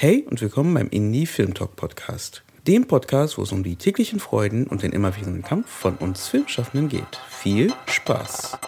Hey und willkommen beim Indie Film Talk Podcast. Dem Podcast, wo es um die täglichen Freuden und den immerwährenden Kampf von uns Filmschaffenden geht. Viel Spaß!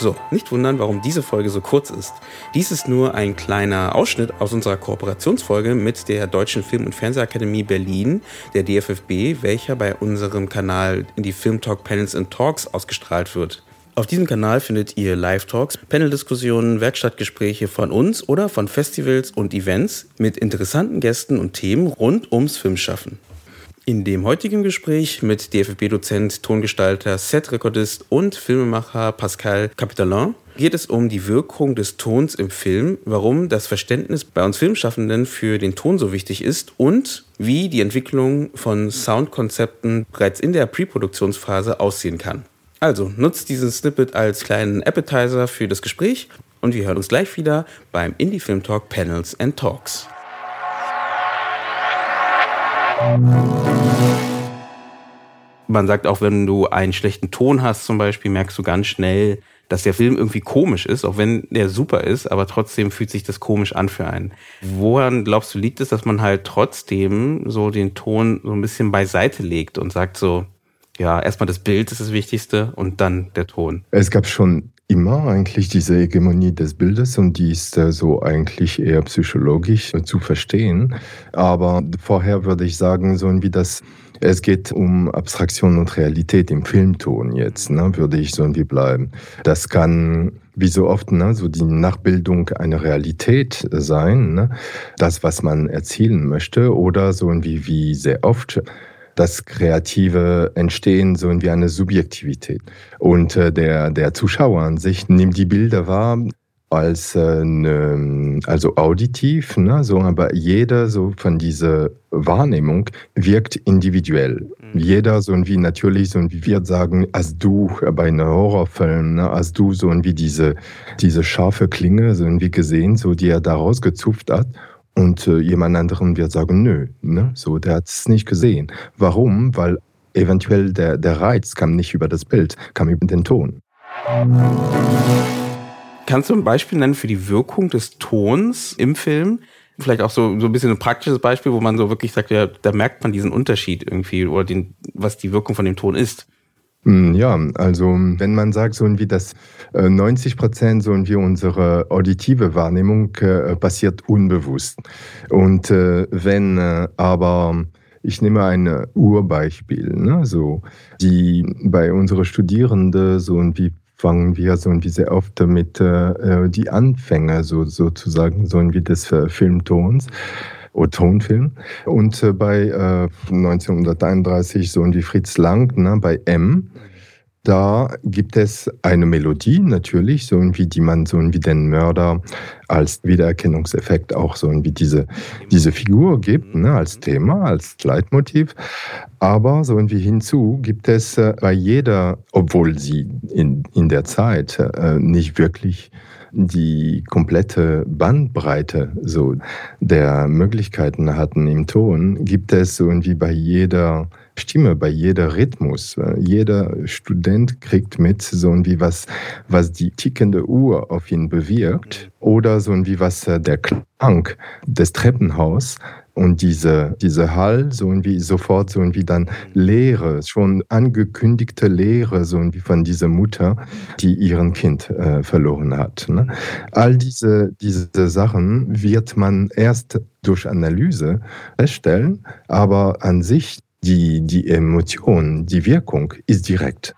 So, nicht wundern, warum diese Folge so kurz ist. Dies ist nur ein kleiner Ausschnitt aus unserer Kooperationsfolge mit der Deutschen Film- und Fernsehakademie Berlin, der DFFB, welcher bei unserem Kanal in die Film Talk Panels and Talks ausgestrahlt wird. Auf diesem Kanal findet ihr Live-Talks, Panel-Diskussionen, Werkstattgespräche von uns oder von Festivals und Events mit interessanten Gästen und Themen rund ums Filmschaffen. In dem heutigen Gespräch mit DFB-Dozent, Tongestalter, Set-Rekordist und Filmemacher Pascal Capitalin geht es um die Wirkung des Tons im Film, warum das Verständnis bei uns Filmschaffenden für den Ton so wichtig ist und wie die Entwicklung von Soundkonzepten bereits in der Pre-Produktionsphase aussehen kann. Also nutzt diesen Snippet als kleinen Appetizer für das Gespräch und wir hören uns gleich wieder beim Indie Film Talk Panels and Talks. Man sagt auch, wenn du einen schlechten Ton hast zum Beispiel, merkst du ganz schnell, dass der Film irgendwie komisch ist, auch wenn der super ist, aber trotzdem fühlt sich das komisch an für einen. Woran glaubst du liegt es, dass man halt trotzdem so den Ton so ein bisschen beiseite legt und sagt so, ja, erstmal das Bild ist das Wichtigste und dann der Ton? Es gab schon immer eigentlich diese Hegemonie des Bildes und die ist äh, so eigentlich eher psychologisch zu verstehen. Aber vorher würde ich sagen, so wie das es geht um Abstraktion und Realität im Filmton jetzt, ne, würde ich so irgendwie bleiben. Das kann wie so oft, ne, so die Nachbildung einer Realität sein, ne, das, was man erzielen möchte, oder so irgendwie wie sehr oft das kreative Entstehen so wie eine Subjektivität. Und äh, der, der Zuschauer an sich nimmt die Bilder wahr als äh, ne, also auditiv, ne, so, aber jeder so von dieser Wahrnehmung wirkt individuell. Mhm. Jeder so wie natürlich so wie wir sagen, als du bei einem Horrorfilm, ne, als du so wie diese diese scharfe Klinge so wie gesehen, so die er daraus gezupft hat und äh, jemand anderen wird sagen, nö, ne? so, der hat es nicht gesehen. Warum? Weil eventuell der, der Reiz kam nicht über das Bild, kam über den Ton. Kannst du ein Beispiel nennen für die Wirkung des Tons im Film? Vielleicht auch so, so ein bisschen ein praktisches Beispiel, wo man so wirklich sagt, ja, da merkt man diesen Unterschied irgendwie oder den, was die Wirkung von dem Ton ist. Hm, ja, also wenn man sagt, so wie das 90 äh, Prozent so wie unsere auditive Wahrnehmung äh, passiert unbewusst. Und äh, wenn aber ich nehme ein Urbeispiel, ne, so, die bei unseren Studierenden so wie fangen wir so wie sehr oft mit äh, die Anfänge so sozusagen so wie des äh, Filmtons. Tonfilm. Und äh, bei äh, 1931 so wie Fritz Lang, ne, bei M, da gibt es eine Melodie natürlich, so wie die man so wie den Mörder als Wiedererkennungseffekt auch so wie diese, diese Figur gibt, ne, als Thema, als Leitmotiv. Aber so wie hinzu gibt es äh, bei jeder, obwohl sie in, in der Zeit äh, nicht wirklich die komplette Bandbreite so der Möglichkeiten hatten im Ton, gibt es irgendwie bei jeder Stimme, bei jeder Rhythmus. Jeder Student kriegt mit, so wie was, was die tickende Uhr auf ihn bewirkt oder so wie was der Klang des Treppenhaus und diese, diese Hall, so wie sofort so wie dann Lehre, schon angekündigte Lehre, so wie von dieser Mutter, die ihren Kind äh, verloren hat. Ne? All diese, diese Sachen wird man erst durch Analyse feststellen, aber an sich die, die Emotion, die Wirkung ist direkt.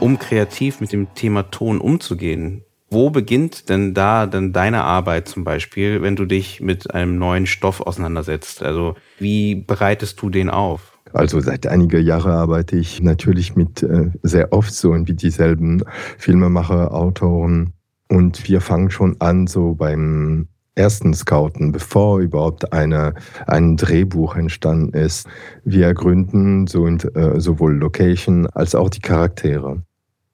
Um kreativ mit dem Thema Ton umzugehen, wo beginnt denn da denn deine Arbeit zum Beispiel, wenn du dich mit einem neuen Stoff auseinandersetzt? Also wie bereitest du den auf? Also seit einigen Jahren arbeite ich natürlich mit äh, sehr oft so wie dieselben Filmemacher, Autoren. Und wir fangen schon an so beim ersten Scouten, bevor überhaupt eine, ein Drehbuch entstanden ist. Wir gründen so, äh, sowohl Location als auch die Charaktere.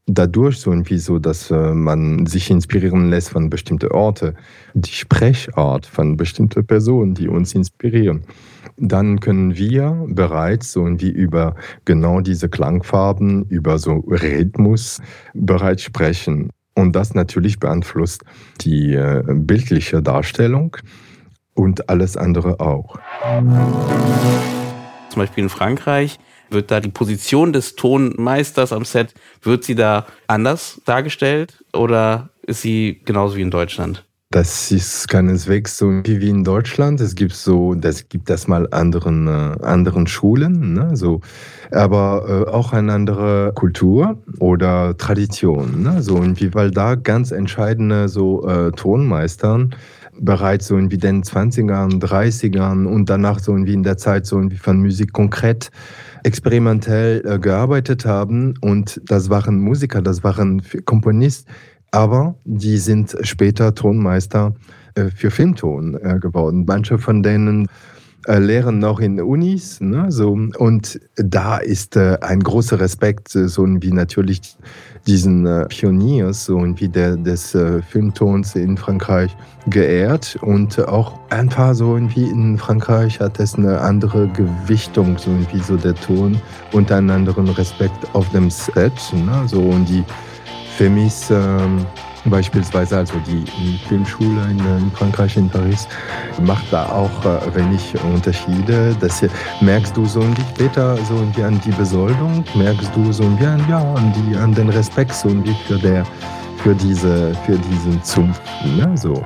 dadurch so irgendwie so, dass äh, man sich inspirieren lässt von bestimmten Orten, die Sprechart von bestimmten Personen, die uns inspirieren, dann können wir bereits so irgendwie über genau diese Klangfarben, über so Rhythmus bereits sprechen. Und das natürlich beeinflusst die äh, bildliche Darstellung und alles andere auch. Zum Beispiel in Frankreich wird da die Position des Tonmeisters am Set, wird sie da anders dargestellt oder ist sie genauso wie in Deutschland? Das ist keineswegs so wie in Deutschland. Es gibt so, das gibt das mal anderen, äh, anderen Schulen, ne? so, aber äh, auch eine andere Kultur oder Tradition. Ne? So irgendwie, weil da ganz entscheidende so äh, Tonmeistern bereits so in wie den 20ern, 30ern und danach so in wie in der Zeit so wie von Musik konkret experimentell äh, gearbeitet haben. Und das waren Musiker, das waren Komponisten, aber die sind später Tonmeister äh, für Filmton äh, geworden. Manche von denen äh, lehren noch in Unis. Ne, so, und da ist ein großer Respekt, so wie natürlich diesen Pioniers so wie der, des Filmtons in Frankreich geehrt. Und auch einfach so wie in Frankreich hat es eine andere Gewichtung, so wie so der Ton und einen anderen Respekt auf dem Set. Ne, so, und die Femis. Ähm, Beispielsweise also die Filmschule in, in, Frankreich, in Paris, macht da auch äh, wenig Unterschiede. Das merkst du so irgendwie später so irgendwie an die Besoldung, merkst du so irgendwie an, ja, an, die, an den Respekt so irgendwie für, der, für, diese, für diesen Zunft. Ne? So.